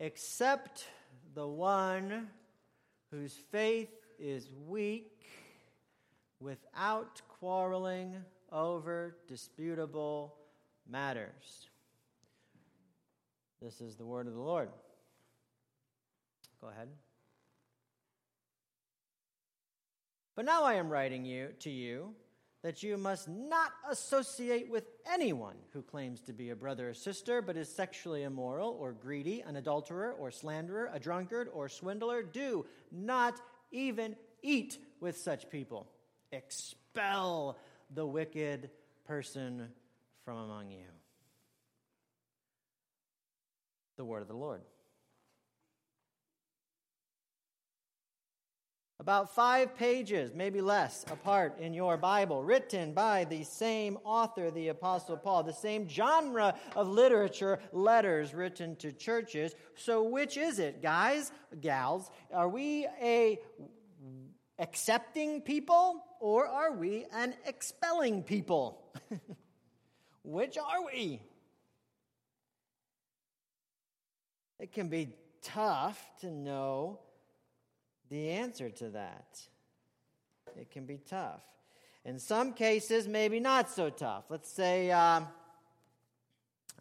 except the one whose faith is weak, without quarreling over disputable matters. This is the word of the Lord. Go ahead. But now I am writing you to you that you must not associate with anyone who claims to be a brother or sister but is sexually immoral or greedy, an adulterer or slanderer, a drunkard or swindler. Do not even eat with such people. Expel the wicked person from among you. The word of the Lord. About five pages, maybe less, apart in your Bible, written by the same author, the Apostle Paul, the same genre of literature, letters written to churches. So, which is it, guys, gals? Are we a accepting people or are we an expelling people? which are we? It can be tough to know the answer to that. It can be tough. In some cases, maybe not so tough. Let's say, uh,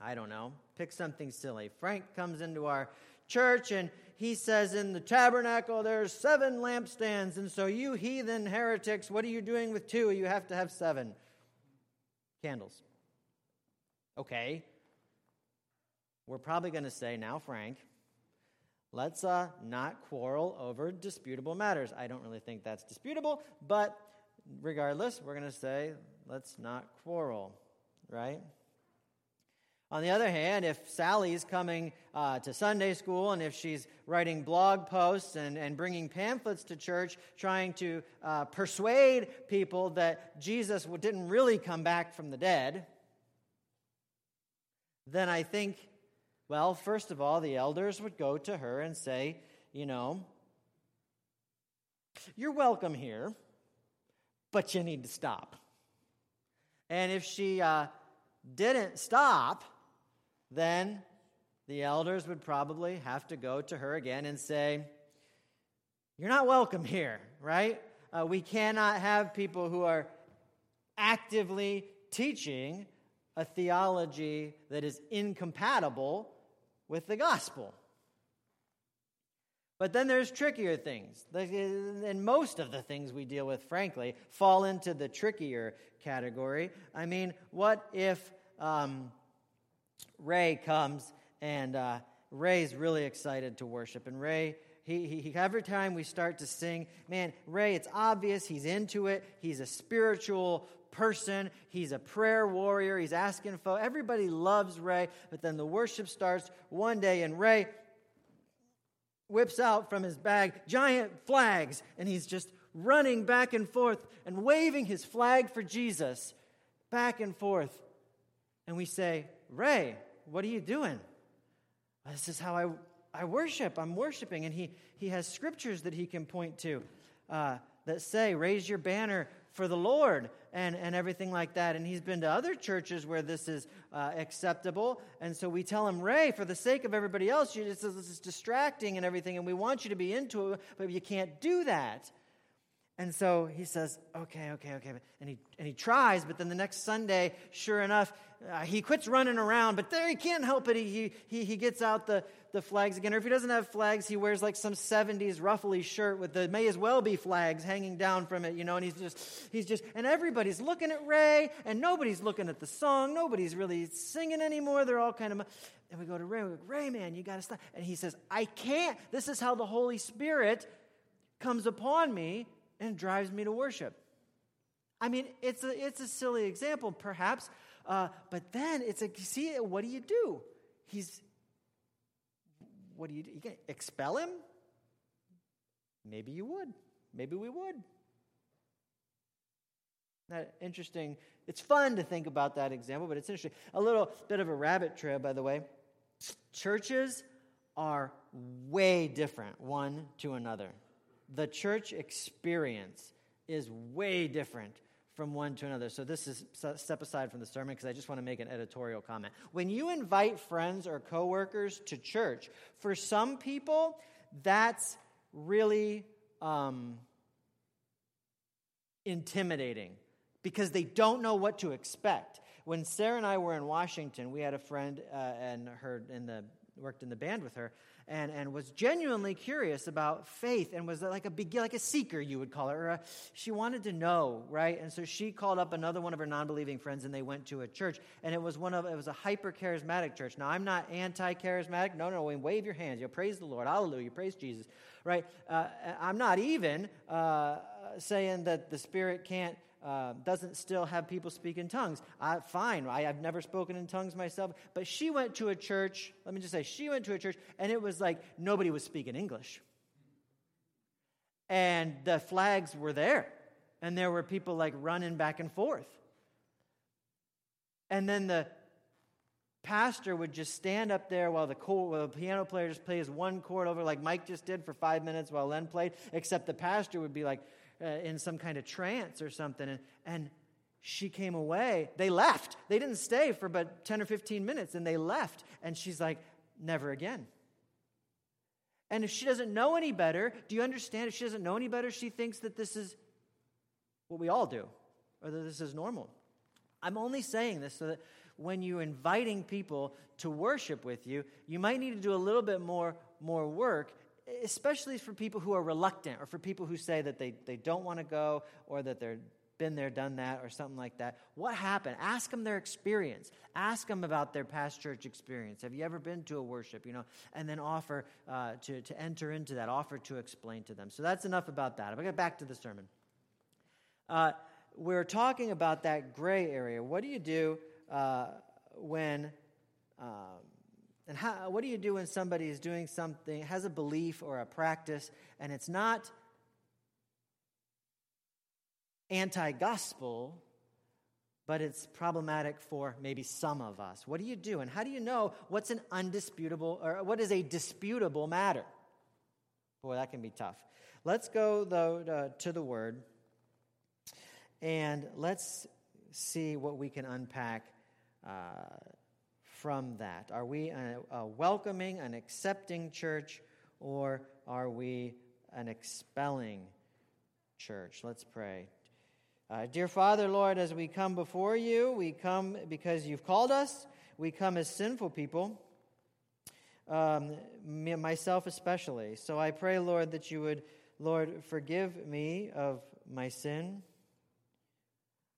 I don't know, pick something silly. Frank comes into our church and he says, In the tabernacle, there's seven lampstands. And so, you heathen heretics, what are you doing with two? You have to have seven candles. Okay. We're probably going to say, Now, Frank, Let's uh, not quarrel over disputable matters. I don't really think that's disputable, but regardless, we're going to say, let's not quarrel, right? On the other hand, if Sally's coming uh, to Sunday school and if she's writing blog posts and, and bringing pamphlets to church, trying to uh, persuade people that Jesus didn't really come back from the dead, then I think well, first of all, the elders would go to her and say, You know, you're welcome here, but you need to stop. And if she uh, didn't stop, then the elders would probably have to go to her again and say, You're not welcome here, right? Uh, we cannot have people who are actively teaching a theology that is incompatible with the gospel. But then there's trickier things. And most of the things we deal with, frankly, fall into the trickier category. I mean, what if um, Ray comes and uh, Ray's really excited to worship, and Ray he, he, every time we start to sing, man, Ray, it's obvious he's into it. He's a spiritual person. He's a prayer warrior. He's asking for everybody loves Ray. But then the worship starts one day, and Ray whips out from his bag giant flags, and he's just running back and forth and waving his flag for Jesus back and forth. And we say, Ray, what are you doing? This is how I I worship. I'm worshiping. And he, he has scriptures that he can point to uh, that say, raise your banner for the Lord and, and everything like that. And he's been to other churches where this is uh, acceptable. And so we tell him, Ray, for the sake of everybody else, you, this, is, this is distracting and everything, and we want you to be into it, but you can't do that. And so he says, okay, okay, okay. And he, and he tries, but then the next Sunday, sure enough, uh, he quits running around, but there he can't help it. He, he, he gets out the, the flags again. Or if he doesn't have flags, he wears like some 70s ruffly shirt with the may as well be flags hanging down from it, you know, and he's just, he's just, and everybody's looking at Ray, and nobody's looking at the song. Nobody's really singing anymore. They're all kind of, and we go to Ray, we go, Ray, man, you got to stop. And he says, I can't. This is how the Holy Spirit comes upon me and drives me to worship. I mean, it's a, it's a silly example, perhaps, uh, but then it's a, see, what do you do? He's, what do you do? You can expel him? Maybe you would. Maybe we would. That interesting. It's fun to think about that example, but it's interesting. A little bit of a rabbit trail, by the way. Churches are way different one to another the church experience is way different from one to another. So this is step aside from the sermon because I just want to make an editorial comment. When you invite friends or coworkers to church, for some people, that's really um, intimidating because they don't know what to expect. When Sarah and I were in Washington, we had a friend uh, and her in the worked in the band with her, and, and was genuinely curious about faith and was like a like a seeker, you would call her. A, she wanted to know, right? And so she called up another one of her non-believing friends, and they went to a church, and it was one of it was a hyper charismatic church. Now I'm not anti-charismatic. No, no, wave your hands. You'll praise the Lord, Hallelujah, praise Jesus, right? Uh, I'm not even uh, saying that the Spirit can't uh, doesn't still have people speak in tongues. I, fine, I, have never spoken in tongues myself. But she went to a church, let me just say, she went to a church, and it was like nobody was speaking English. And the flags were there, and there were people like running back and forth. And then the pastor would just stand up there while the, while the piano player just plays one chord over, like Mike just did for five minutes while Len played, except the pastor would be like, uh, in some kind of trance or something. And, and she came away. They left. They didn't stay for but 10 or 15 minutes, and they left. And she's like, never again. And if she doesn't know any better, do you understand? If she doesn't know any better, she thinks that this is what we all do, or that this is normal. I'm only saying this so that when you're inviting people to worship with you, you might need to do a little bit more, more work especially for people who are reluctant or for people who say that they, they don't want to go or that they've been there, done that, or something like that. What happened? Ask them their experience. Ask them about their past church experience. Have you ever been to a worship? You know, and then offer uh, to, to enter into that, offer to explain to them. So that's enough about that. I get back to the sermon, uh, we're talking about that gray area. What do you do uh, when um, and how, what do you do when somebody is doing something, has a belief or a practice, and it's not anti gospel, but it's problematic for maybe some of us? What do you do? And how do you know what's an undisputable or what is a disputable matter? Boy, that can be tough. Let's go, though, to the word and let's see what we can unpack. Uh, from that? Are we a, a welcoming, an accepting church, or are we an expelling church? Let's pray. Uh, dear Father, Lord, as we come before you, we come because you've called us. We come as sinful people, um, me, myself especially. So I pray, Lord, that you would, Lord, forgive me of my sin.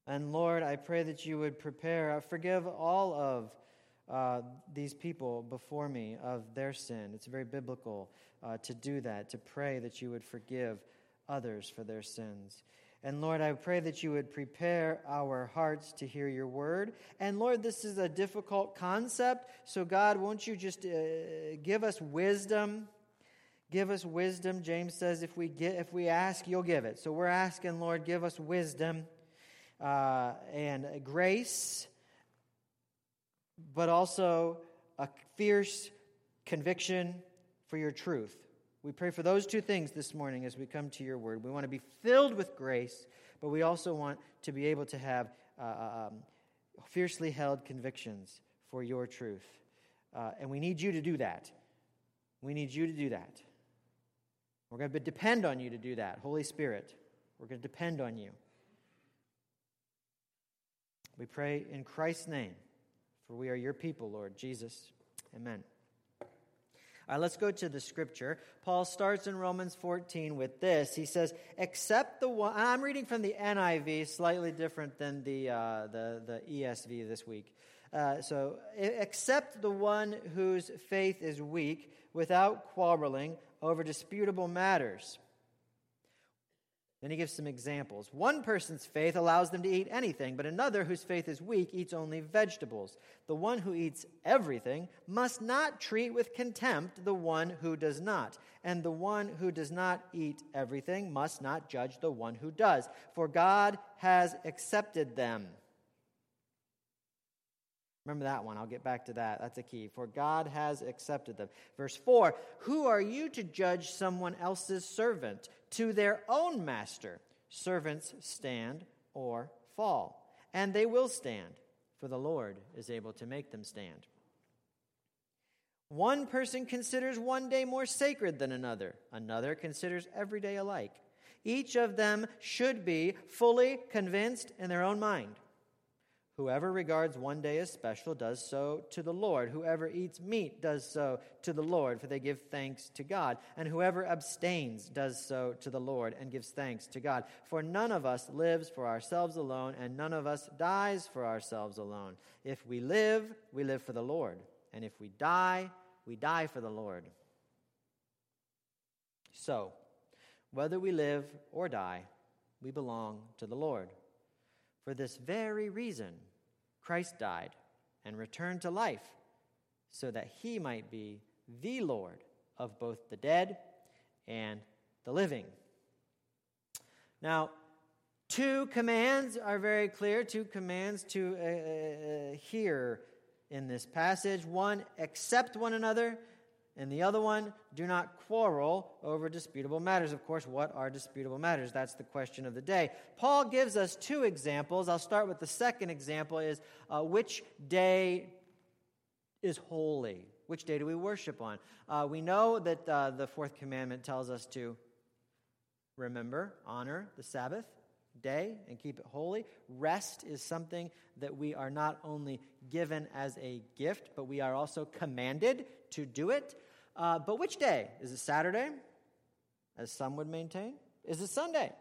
And Lord, I pray that you would prepare, forgive all of uh, these people before me of their sin. It's very biblical uh, to do that, to pray that you would forgive others for their sins. And Lord, I pray that you would prepare our hearts to hear your word. And Lord, this is a difficult concept. So, God, won't you just uh, give us wisdom? Give us wisdom. James says, if we, get, if we ask, you'll give it. So, we're asking, Lord, give us wisdom uh, and grace but also a fierce conviction for your truth. We pray for those two things this morning as we come to your word. We want to be filled with grace, but we also want to be able to have uh, uh um, fiercely held convictions for your truth. Uh, and we need you to do that. We need you to do that. We're going to depend on you to do that. Holy Spirit, we're going to depend on you. We pray in Christ's name. For we are your people, Lord Jesus. Amen. All right, let's go to the scripture. Paul starts in Romans 14 with this. He says, "Except the one." I'm reading from the NIV, slightly different than the uh, the, the ESV this week. Uh, so, except the one whose faith is weak, without quarreling over disputable matters. Then he gives some examples. One person's faith allows them to eat anything, but another whose faith is weak eats only vegetables. The one who eats everything must not treat with contempt the one who does not. And the one who does not eat everything must not judge the one who does, for God has accepted them. Remember that one. I'll get back to that. That's a key. For God has accepted them. Verse 4 Who are you to judge someone else's servant? To their own master, servants stand or fall, and they will stand, for the Lord is able to make them stand. One person considers one day more sacred than another, another considers every day alike. Each of them should be fully convinced in their own mind. Whoever regards one day as special does so to the Lord. Whoever eats meat does so to the Lord, for they give thanks to God. And whoever abstains does so to the Lord and gives thanks to God. For none of us lives for ourselves alone, and none of us dies for ourselves alone. If we live, we live for the Lord. And if we die, we die for the Lord. So, whether we live or die, we belong to the Lord. For this very reason, Christ died and returned to life so that he might be the Lord of both the dead and the living. Now, two commands are very clear, two commands to uh, uh, hear in this passage. One, accept one another, and the other one, do not quarrel over disputable matters. Of course, what are disputable matters? That's the question of the day. Paul gives us two examples. I'll start with the second example is uh, which day is holy? Which day do we worship on? Uh, we know that uh, the fourth commandment tells us to remember, honor the Sabbath day and keep it holy. Rest is something that we are not only given as a gift, but we are also commanded to do it. Uh, but which day? Is it Saturday, as some would maintain? Is it Sunday,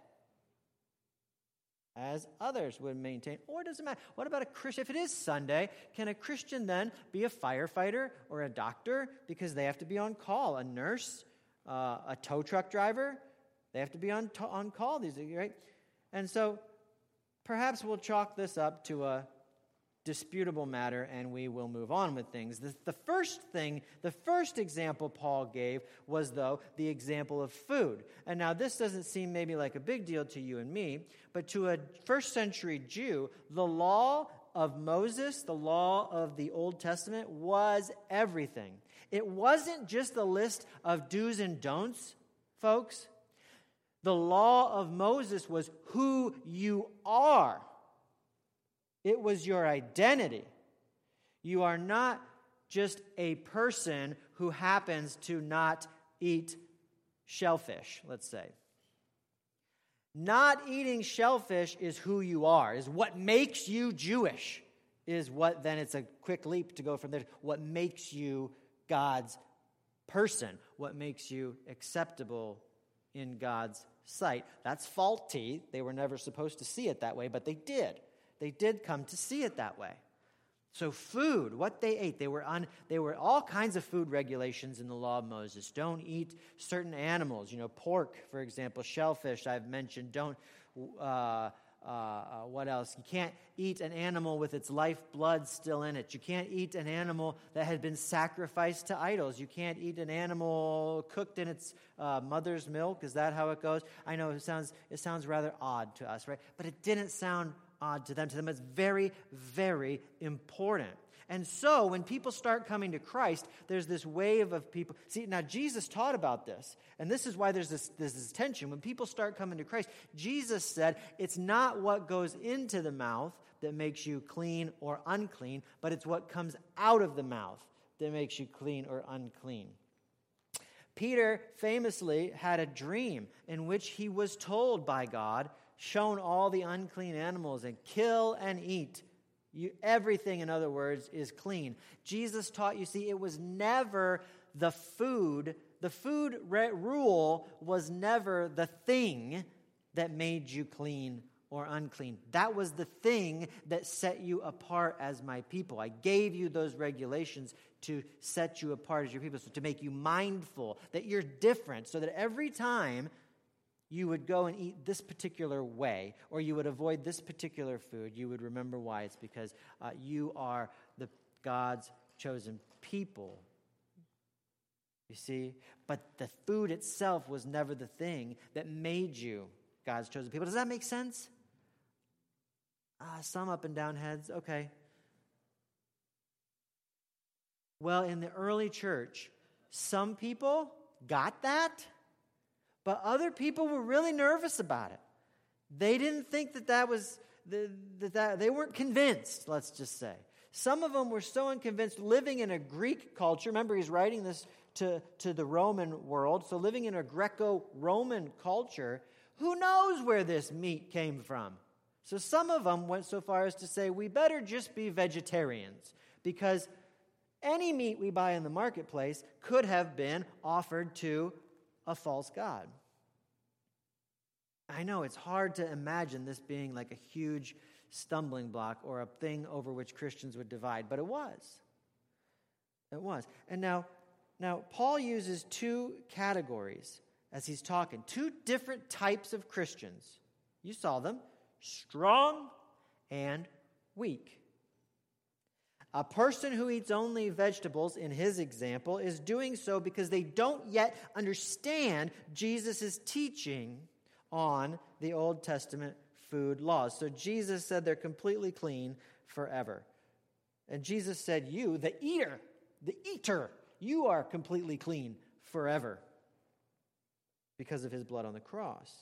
as others would maintain? Or does it matter? What about a Christian? If it is Sunday, can a Christian then be a firefighter or a doctor because they have to be on call? A nurse, uh, a tow truck driver, they have to be on, on call. These, right? And so perhaps we'll chalk this up to a disputable matter and we will move on with things. The, the, first thing, the first example Paul gave was, though, the example of food. And now this doesn't seem maybe like a big deal to you and me, but to a first century Jew, the law of Moses, the law of the Old Testament, was everything. It wasn't just a list of do's and don'ts, folks. The law of Moses was who you are. It was your identity. You are not just a person who happens to not eat shellfish, let's say. Not eating shellfish is who you are, is what makes you Jewish, is what then it's a quick leap to go from there. What makes you God's person, what makes you acceptable in God's sight. That's faulty. They were never supposed to see it that way, but they did. They did come to see it that way. So, food, what they ate, they were on, they were all kinds of food regulations in the law of Moses. Don't eat certain animals, you know, pork, for example, shellfish, I've mentioned. Don't, uh, uh, uh, what else? You can't eat an animal with its life blood still in it. You can't eat an animal that had been sacrificed to idols. You can't eat an animal cooked in its uh, mother's milk. Is that how it goes? I know it sounds, it sounds rather odd to us, right? But it didn't sound odd to them. To them, it's very, very important. And so when people start coming to Christ, there's this wave of people. See, now Jesus taught about this. And this is why there's this, there's this tension. When people start coming to Christ, Jesus said it's not what goes into the mouth that makes you clean or unclean, but it's what comes out of the mouth that makes you clean or unclean. Peter famously had a dream in which he was told by God shown all the unclean animals and kill and eat. You, everything, in other words, is clean. Jesus taught, you see, it was never the food. The food re- rule was never the thing that made you clean or unclean. That was the thing that set you apart as my people. I gave you those regulations to set you apart as your people, so to make you mindful that you're different, so that every time you would go and eat this particular way, or you would avoid this particular food, you would remember why. It's because uh, you are the God's chosen people. You see? But the food itself was never the thing that made you God's chosen people. Does that make sense? Ah, some up and down heads. Okay. Well, in the early church, some people got that but other people were really nervous about it. They didn't think that that was that they weren't convinced, let's just say. Some of them were so unconvinced, living in a Greek culture. Remember, he's writing this to, to the Roman world. So, living in a Greco Roman culture, who knows where this meat came from? So, some of them went so far as to say, we better just be vegetarians because any meat we buy in the marketplace could have been offered to a false god. I know it's hard to imagine this being like a huge stumbling block or a thing over which Christians would divide, but it was. It was. And now, now Paul uses two categories as he's talking, two different types of Christians. You saw them strong and weak. A person who eats only vegetables, in his example, is doing so because they don't yet understand Jesus' teaching on the Old Testament food laws. So Jesus said they're completely clean forever. And Jesus said, You, the eater, the eater, you are completely clean forever because of his blood on the cross.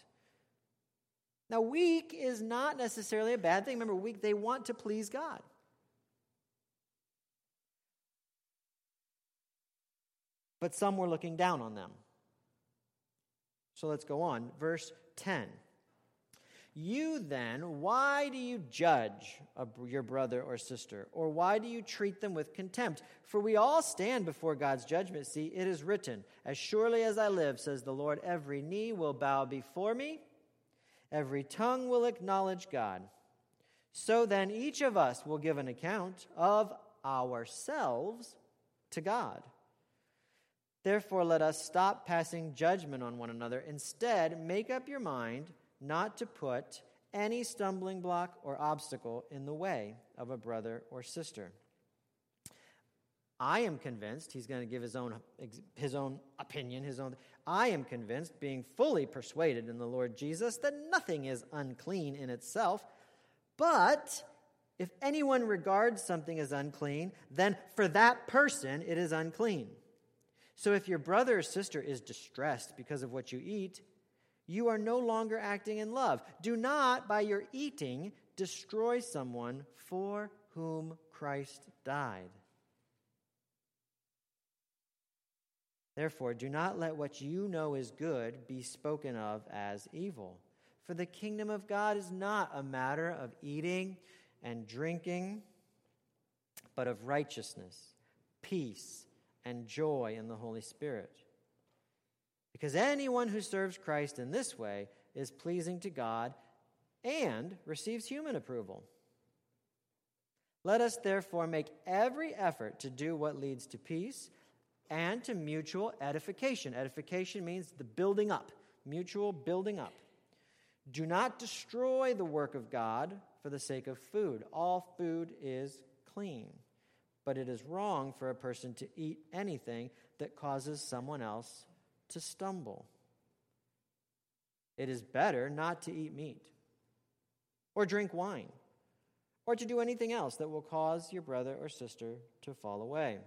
Now, weak is not necessarily a bad thing. Remember, weak, they want to please God. But some were looking down on them. So let's go on. Verse 10. You then, why do you judge your brother or sister? Or why do you treat them with contempt? For we all stand before God's judgment seat. It is written, As surely as I live, says the Lord, every knee will bow before me, every tongue will acknowledge God. So then, each of us will give an account of ourselves to God. Therefore, let us stop passing judgment on one another. Instead, make up your mind not to put any stumbling block or obstacle in the way of a brother or sister. I am convinced, he's going to give his own, his own opinion, his own. I am convinced, being fully persuaded in the Lord Jesus, that nothing is unclean in itself, but if anyone regards something as unclean, then for that person it is unclean. So if your brother or sister is distressed because of what you eat, you are no longer acting in love. Do not, by your eating, destroy someone for whom Christ died. Therefore, do not let what you know is good be spoken of as evil. For the kingdom of God is not a matter of eating and drinking, but of righteousness, peace, and joy in the Holy Spirit. Because anyone who serves Christ in this way is pleasing to God and receives human approval. Let us therefore make every effort to do what leads to peace and to mutual edification. Edification means the building up, mutual building up. Do not destroy the work of God for the sake of food. All food is clean but it is wrong for a person to eat anything that causes someone else to stumble. It is better not to eat meat or drink wine or to do anything else that will cause your brother or sister to fall away.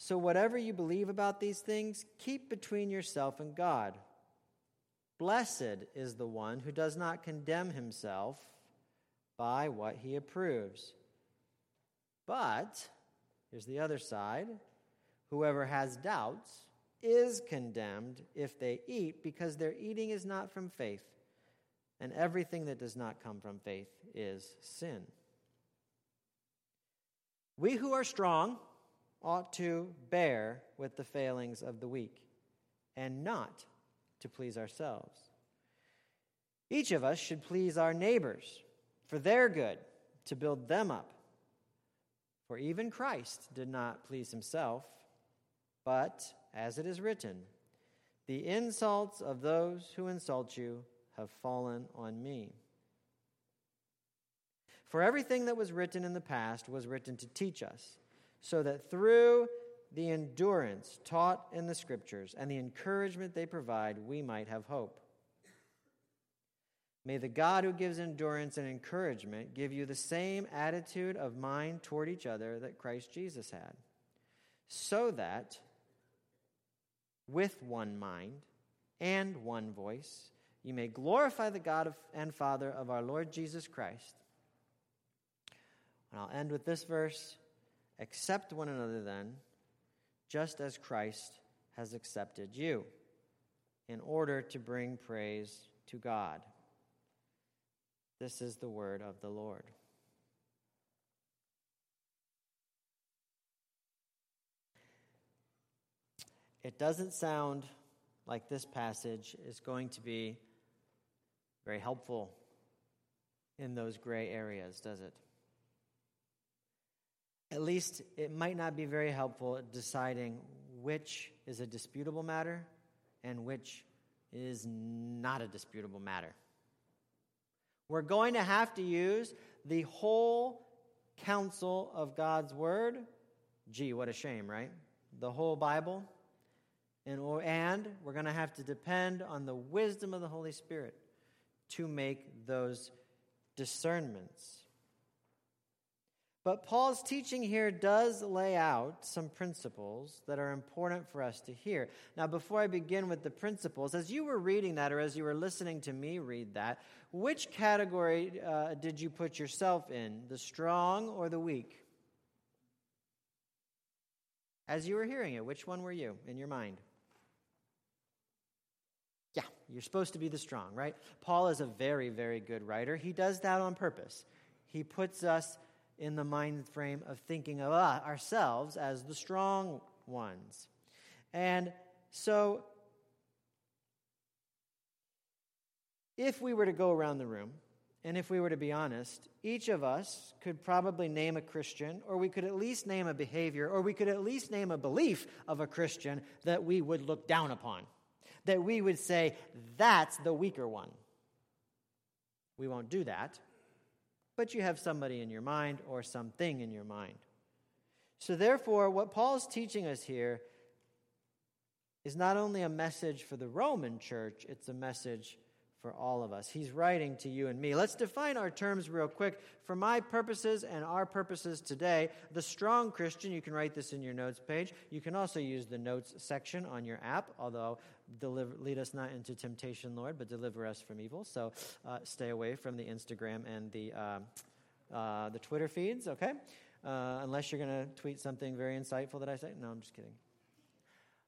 So, whatever you believe about these things, keep between yourself and God. Blessed is the one who does not condemn himself by what he approves. But, here's the other side whoever has doubts is condemned if they eat, because their eating is not from faith, and everything that does not come from faith is sin. We who are strong ought to bear with the failings of the weak, and not to please ourselves. Each of us should please our neighbors for their good, to build them up. For even Christ did not please himself, but, as it is written, the insults of those who insult you have fallen on me. For everything that was written in the past was written to teach us, so that through the endurance taught in the Scriptures and the encouragement they provide, we might have hope. May the God who gives endurance and encouragement give you the same attitude of mind toward each other that Christ Jesus had, so that with one mind and one voice you may glorify the God and Father of our Lord Jesus Christ. And I'll end with this verse Accept one another then, just as Christ has accepted you, in order to bring praise to God. This is the word of the Lord. It doesn't sound like this passage is going to be very helpful in those gray areas, does it? At least it might not be very helpful at deciding which is a disputable matter and which is not a disputable matter. We're going to have to use the whole counsel of God's Word. Gee, what a shame, right? The whole Bible. And, and we're going to have to depend on the wisdom of the Holy Spirit to make those discernments. But Paul's teaching here does lay out some principles that are important for us to hear. Now, before I begin with the principles, as you were reading that or as you were listening to me read that, which category uh, did you put yourself in, the strong or the weak? As you were hearing it, which one were you in your mind? Yeah, you're supposed to be the strong, right? Paul is a very, very good writer. He does that on purpose. He puts us in the mind frame of thinking of uh, ourselves as the strong ones. And so, if we were to go around the room, and if we were to be honest, each of us could probably name a Christian, or we could at least name a behavior, or we could at least name a belief of a Christian that we would look down upon, that we would say, that's the weaker one. We won't do that but you have somebody in your mind or something in your mind. So, therefore, what Paul's teaching us here is not only a message for the Roman church, it's a message for all of us. He's writing to you and me. Let's define our terms real quick. For my purposes and our purposes today, the strong Christian, you can write this in your notes page. You can also use the notes section on your app, although deliver, lead us not into temptation, Lord, but deliver us from evil. So uh, stay away from the Instagram and the, uh, uh, the Twitter feeds, okay? Uh, unless you're going to tweet something very insightful that I say. No, I'm just kidding.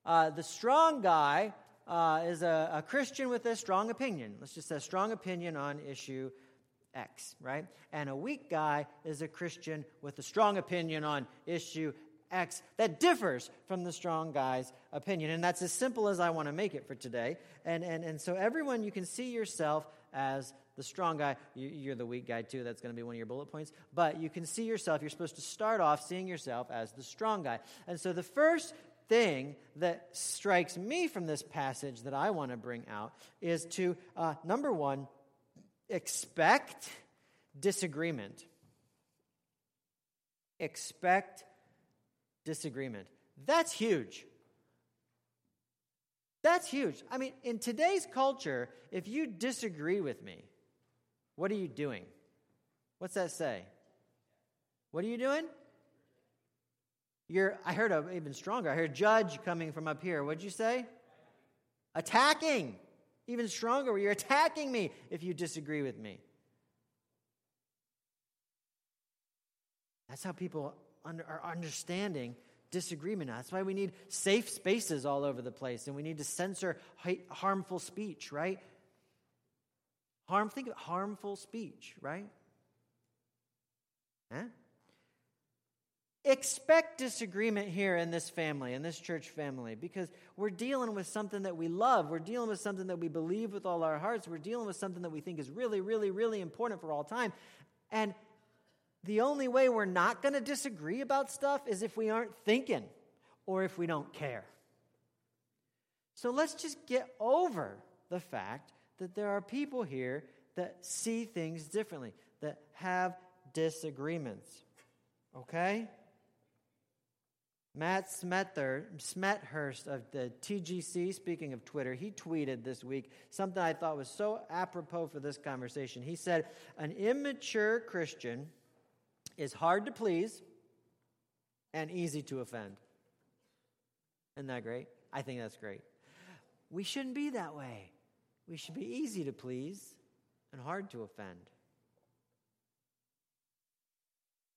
Uh, the strong guy uh, is a, a, Christian with a strong opinion. Let's just say a strong opinion on issue X, right? And a weak guy is a Christian with a strong opinion on issue X that differs from the strong guy's opinion. And that's as simple as I want to make it for today. And, and, and so, everyone, you can see yourself as the strong guy. You, are the weak guy, too. That's going to be one of your bullet points. But you can see yourself. You're supposed to start off seeing yourself as the strong guy. And so, the first thing that strikes me from this passage that I want to bring out is to, uh, number one, expect disagreement. Expect disagreement. That's huge. That's huge. I mean, in today's culture, if you disagree with me, what are you doing? What's that say? What are you doing? You're, I heard a, even stronger. I heard judge coming from up here. What'd you say? Attacking. Even stronger, you're attacking me if you disagree with me. That's how people under, are understanding disagreement. That's why we need safe spaces all over the place, and we need to censor harmful speech, right? Harm, think of harmful speech, right? Huh? Expect disagreement here in this family, in this church family, because we're dealing with something that we love. We're dealing with something that we believe with all our hearts. We're dealing with something that we think is really, really, really important for all time. And the only way we're not going to disagree about stuff is if we aren't thinking or if we don't care. So let's just get over the fact that there are people here that see things differently, that have disagreements. Okay? Matt Smethurst of the TGC, speaking of Twitter, he tweeted this week something I thought was so apropos for this conversation. He said, An immature Christian is hard to please and easy to offend. Isn't that great? I think that's great. We shouldn't be that way. we should be easy to please and hard to offend.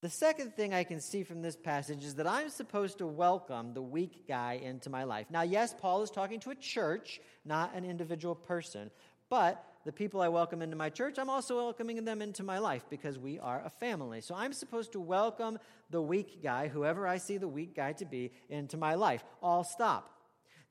The second thing I can see from this passage is that I'm supposed to welcome the weak guy into my life. Now, yes, Paul is talking to a church, not an individual person, but the people I welcome into my church, I'm also welcoming them into my life because we are a family. So I'm supposed to welcome the weak guy, whoever I see the weak guy to be, into my life. All stop.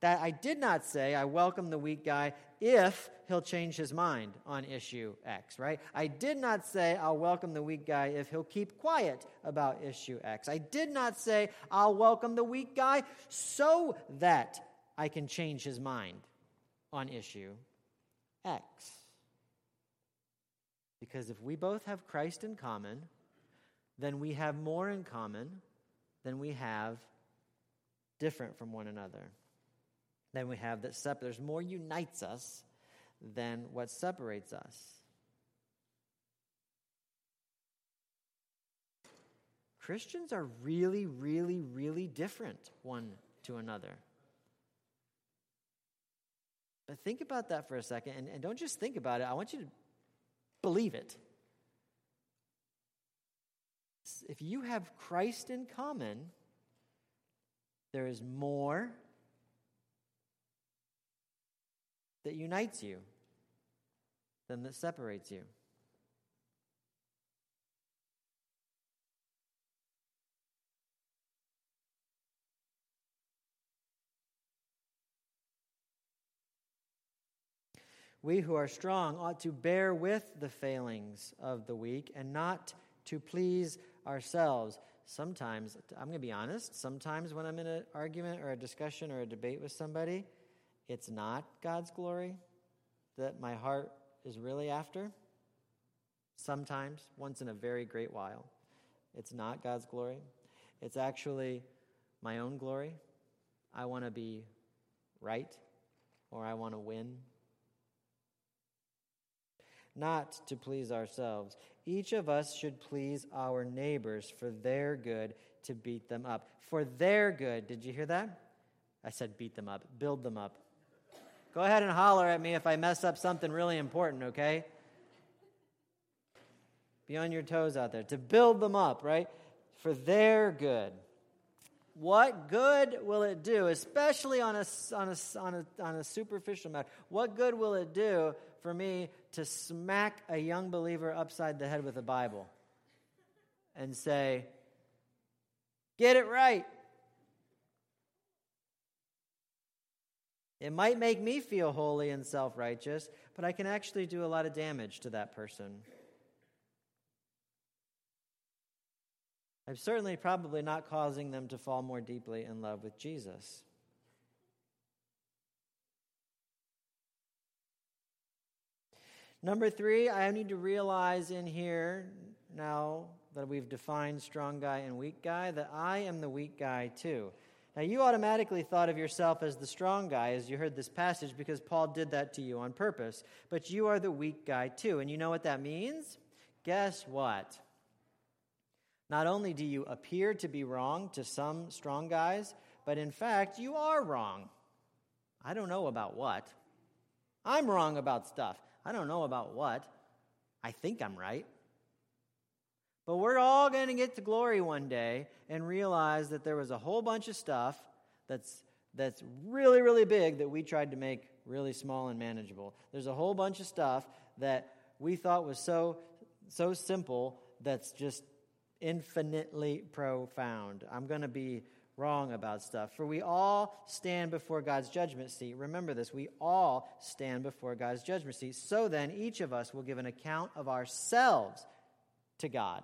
That I did not say I welcome the weak guy if he'll change his mind on issue X, right? I did not say I'll welcome the weak guy if he'll keep quiet about issue X. I did not say I'll welcome the weak guy so that I can change his mind on issue X. Because if we both have Christ in common, then we have more in common than we have different from one another than we have that separates. There's more unites us than what separates us. Christians are really, really, really different one to another. But think about that for a second, and, and don't just think about it. I want you to believe it. If you have Christ in common, there is more that unites you than that separates you. We who are strong ought to bear with the failings of the weak and not to please ourselves. Sometimes, I'm going to be honest, sometimes when I'm in an argument or a discussion or a debate with somebody, it's not God's glory that my heart is really after. Sometimes, once in a very great while, it's not God's glory. It's actually my own glory. I want to be right or I want to win. Not to please ourselves. Each of us should please our neighbors for their good to beat them up. For their good. Did you hear that? I said beat them up, build them up. Go ahead and holler at me if I mess up something really important, okay? Be on your toes out there to build them up, right? For their good. What good will it do, especially on a, on a, on a, on a superficial matter? What good will it do for me to smack a young believer upside the head with a Bible and say, Get it right? It might make me feel holy and self righteous, but I can actually do a lot of damage to that person. I'm certainly probably not causing them to fall more deeply in love with Jesus. Number three, I need to realize in here now that we've defined strong guy and weak guy that I am the weak guy too. Now, you automatically thought of yourself as the strong guy as you heard this passage because Paul did that to you on purpose. But you are the weak guy too. And you know what that means? Guess what? Not only do you appear to be wrong to some strong guys, but in fact, you are wrong. I don't know about what. I'm wrong about stuff. I don't know about what. I think I'm right. But we're all going to get to glory one day and realize that there was a whole bunch of stuff that's, that's really, really big that we tried to make really small and manageable. There's a whole bunch of stuff that we thought was so, so simple that's just infinitely profound. I'm going to be wrong about stuff. For we all stand before God's judgment seat. Remember this we all stand before God's judgment seat. So then, each of us will give an account of ourselves to God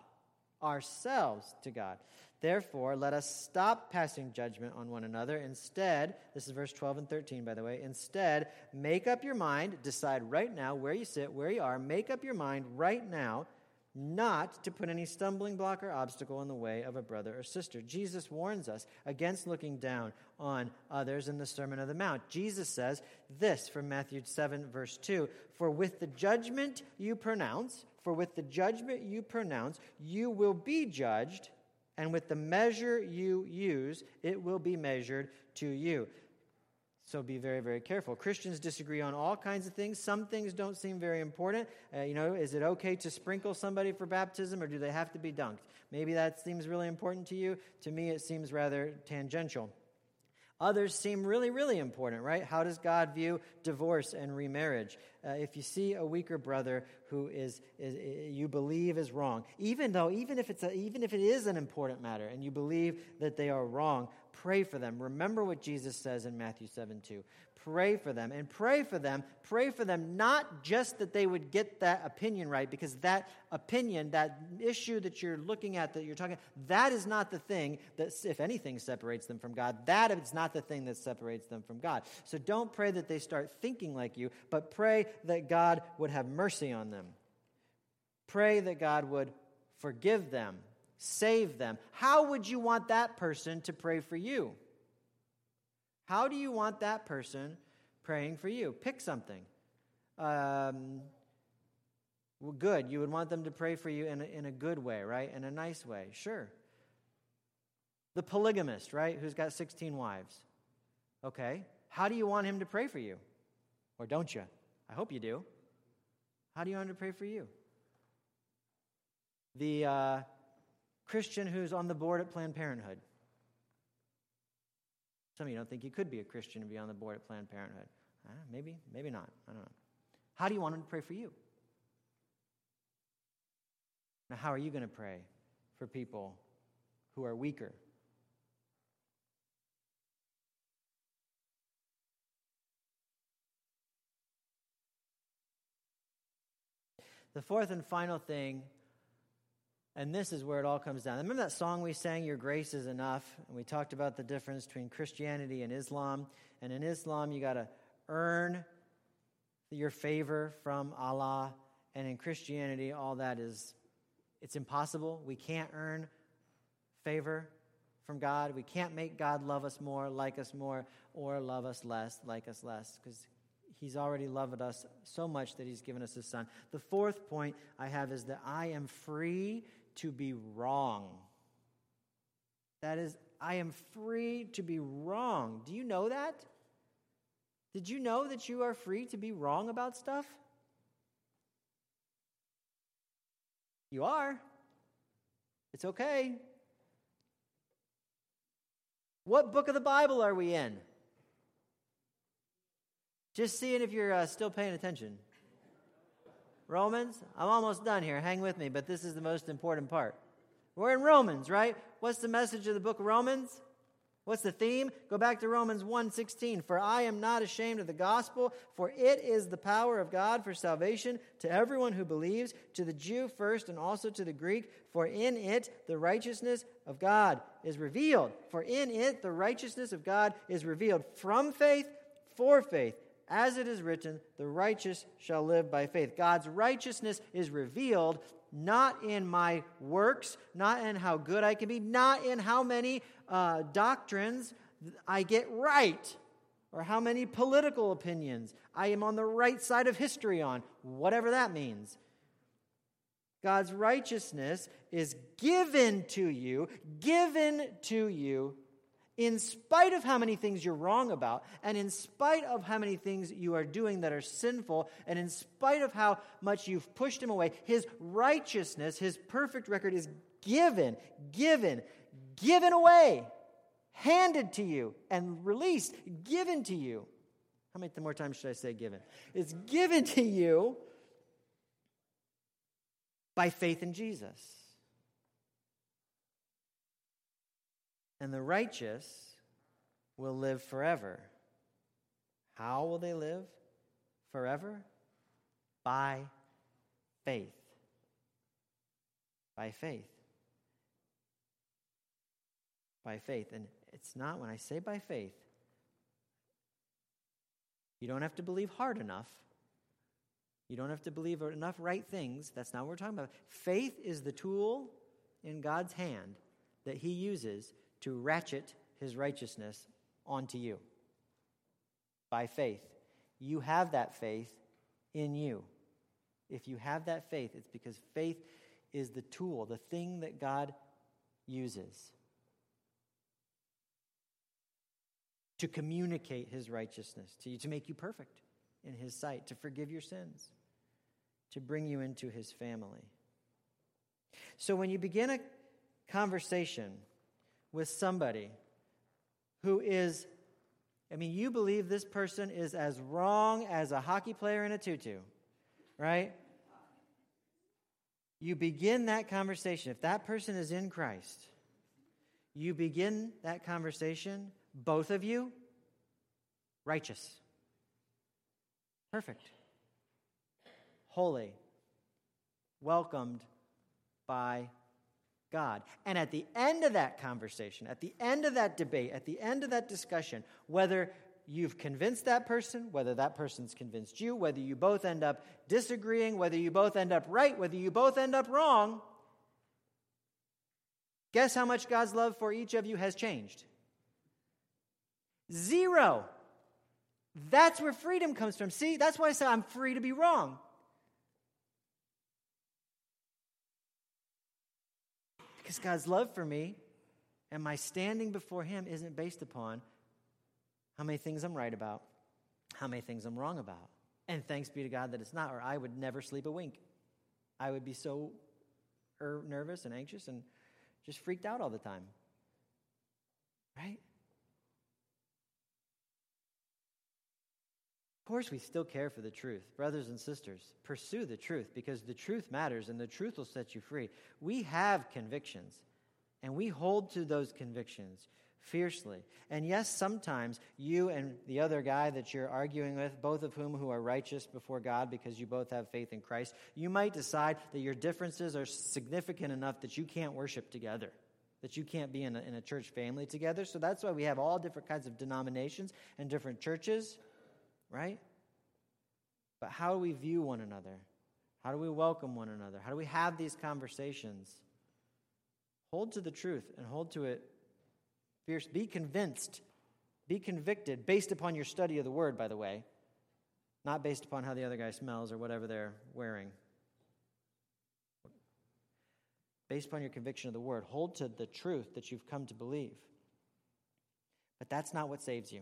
ourselves to God. Therefore, let us stop passing judgment on one another. Instead, this is verse 12 and 13, by the way. Instead, make up your mind, decide right now where you sit, where you are. Make up your mind right now not to put any stumbling block or obstacle in the way of a brother or sister. Jesus warns us against looking down on others in the Sermon of the Mount. Jesus says this from Matthew 7, verse 2 For with the judgment you pronounce, for with the judgment you pronounce, you will be judged, and with the measure you use, it will be measured to you. So be very, very careful. Christians disagree on all kinds of things. Some things don't seem very important. Uh, you know, is it okay to sprinkle somebody for baptism or do they have to be dunked? Maybe that seems really important to you. To me, it seems rather tangential. Others seem really, really important, right? How does God view divorce and remarriage? Uh, if you see a weaker brother who is, is, is, you believe is wrong, even though, even if it's a, even if it is an important matter and you believe that they are wrong, pray for them. Remember what Jesus says in Matthew 7 2. Pray for them and pray for them. Pray for them not just that they would get that opinion right, because that opinion, that issue that you're looking at, that you're talking, that is not the thing that, if anything, separates them from God. That is not the thing that separates them from God. So don't pray that they start thinking like you, but pray that God would have mercy on them. Pray that God would forgive them save them. How would you want that person to pray for you? How do you want that person praying for you? Pick something. Um, well, good. You would want them to pray for you in a, in a good way, right? In a nice way. Sure. The polygamist, right? Who's got 16 wives. Okay. How do you want him to pray for you? Or don't you? I hope you do. How do you want him to pray for you? The. Uh, Christian who's on the board at Planned Parenthood. Some of you don't think you could be a Christian and be on the board at Planned Parenthood. Uh, maybe, maybe not. I don't know. How do you want him to pray for you? Now, how are you going to pray for people who are weaker? The fourth and final thing and this is where it all comes down. Remember that song we sang, Your Grace is Enough? And we talked about the difference between Christianity and Islam. And in Islam, you got to earn your favor from Allah. And in Christianity, all that is, it's impossible. We can't earn favor from God. We can't make God love us more, like us more, or love us less, like us less, because He's already loved us so much that He's given us His Son. The fourth point I have is that I am free to be wrong. That is, I am free to be wrong. Do you know that? Did you know that you are free to be wrong about stuff? You are. It's okay. What book of the Bible are we in? Just seeing if you're uh, still paying attention. Romans? I'm almost done here. Hang with me, but this is the most important part. We're in Romans, right? What's the message of the book of Romans? What's the theme? Go back to Romans 1:16. For I am not ashamed of the gospel, for it is the power of God for salvation to everyone who believes, to the Jew first and also to the Greek, for in it the righteousness of God is revealed. For in it the righteousness of God is revealed from faith for faith as it is written, the righteous shall live by faith. God's righteousness is revealed not in my works, not in how good I can be, not in how many uh, doctrines I get right, or how many political opinions I am on the right side of history on, whatever that means. God's righteousness is given to you, given to you in spite of how many things you're wrong about, and in spite of how many things you are doing that are sinful, and in spite of how much you've pushed him away, his righteousness, his perfect record is given, given, given away, handed to you, and released, given to you. How many more times should I say given? It's given to you by faith in Jesus. And the righteous will live forever. How will they live forever? By faith. By faith. By faith. And it's not when I say by faith, you don't have to believe hard enough. You don't have to believe enough right things. That's not what we're talking about. Faith is the tool in God's hand that He uses to ratchet his righteousness onto you by faith. You have that faith in you. If you have that faith, it's because faith is the tool, the thing that God uses. to communicate his righteousness to you, to make you perfect in his sight, to forgive your sins, to bring you into his family. So when you begin a conversation with somebody who is, I mean, you believe this person is as wrong as a hockey player in a tutu, right? You begin that conversation. If that person is in Christ, you begin that conversation, both of you, righteous, perfect, holy, welcomed by God. And at the end of that conversation, at the end of that debate, at the end of that discussion, whether you've convinced that person, whether that person's convinced you, whether you both end up disagreeing, whether you both end up right, whether you both end up wrong, guess how much God's love for each of you has changed? Zero. That's where freedom comes from. See, that's why I say I'm free to be wrong. Because God's love for me and my standing before Him isn't based upon how many things I'm right about, how many things I'm wrong about. And thanks be to God that it's not, or I would never sleep a wink. I would be so er, nervous and anxious and just freaked out all the time. Right? Course, we still care for the truth. Brothers and sisters, pursue the truth because the truth matters and the truth will set you free. We have convictions and we hold to those convictions fiercely. And yes, sometimes you and the other guy that you're arguing with, both of whom who are righteous before God because you both have faith in Christ, you might decide that your differences are significant enough that you can't worship together. That you can't be in a, in a church family together. So that's why we have all different kinds of denominations and different churches right? But how do we view one another? How do we welcome one another? How do we have these conversations? Hold to the truth and hold to it fierce. Be convinced, be convicted based upon your study of the word, by the way, not based upon how the other guy smells or whatever they're wearing. Based upon your conviction of the word, hold to the truth that you've come to believe. But that's not what saves you.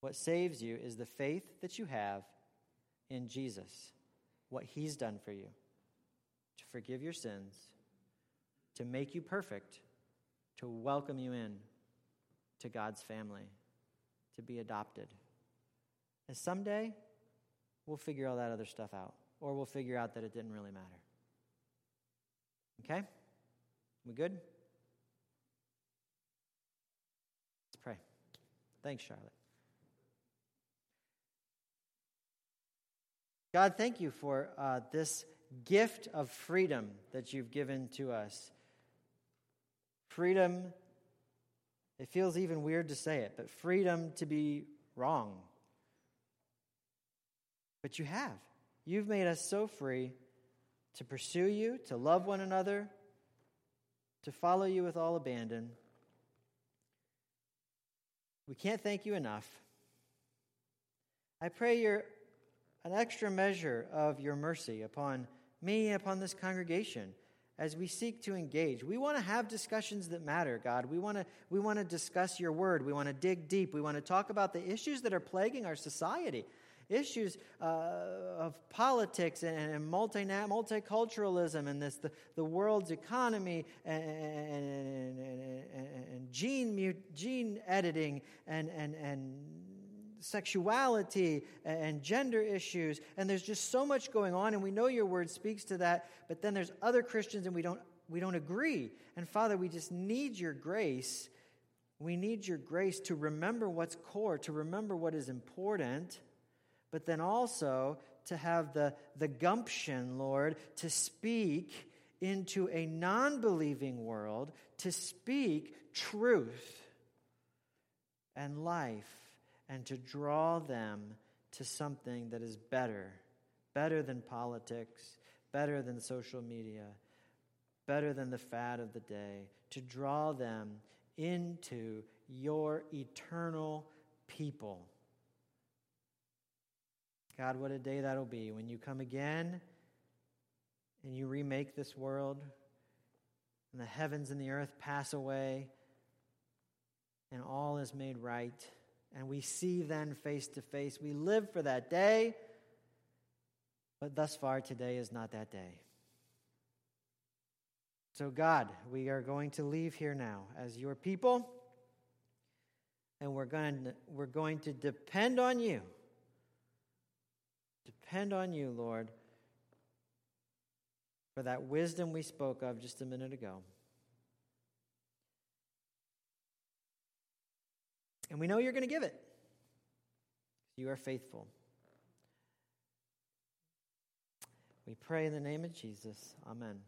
What saves you is the faith that you have in Jesus, what He's done for you to forgive your sins, to make you perfect, to welcome you in to God's family, to be adopted. And someday, we'll figure all that other stuff out, or we'll figure out that it didn't really matter. Okay? We good? Let's pray. Thanks, Charlotte. God, thank you for uh, this gift of freedom that you've given to us. Freedom, it feels even weird to say it, but freedom to be wrong. But you have. You've made us so free to pursue you, to love one another, to follow you with all abandon. We can't thank you enough. I pray your an extra measure of your mercy upon me, upon this congregation, as we seek to engage. We want to have discussions that matter, God. We want to, we want to discuss your word. We want to dig deep. We want to talk about the issues that are plaguing our society issues uh, of politics and, and multi, multiculturalism and this, the, the world's economy and, and, and gene, gene editing and, and, and sexuality and gender issues. And there's just so much going on, and we know your word speaks to that, but then there's other Christians and we don't, we don't agree. And Father, we just need your grace. We need your grace to remember what's core, to remember what is important, but then also to have the, the gumption, Lord, to speak into a non believing world, to speak truth and life and to draw them to something that is better, better than politics, better than social media, better than the fad of the day, to draw them into your eternal people. God, what a day that'll be when you come again and you remake this world and the heavens and the earth pass away and all is made right. And we see then face to face. We live for that day, but thus far, today is not that day. So, God, we are going to leave here now as your people, and we're going to, we're going to depend on you. Depend on you, Lord, for that wisdom we spoke of just a minute ago. And we know you're going to give it. You are faithful. We pray in the name of Jesus. Amen.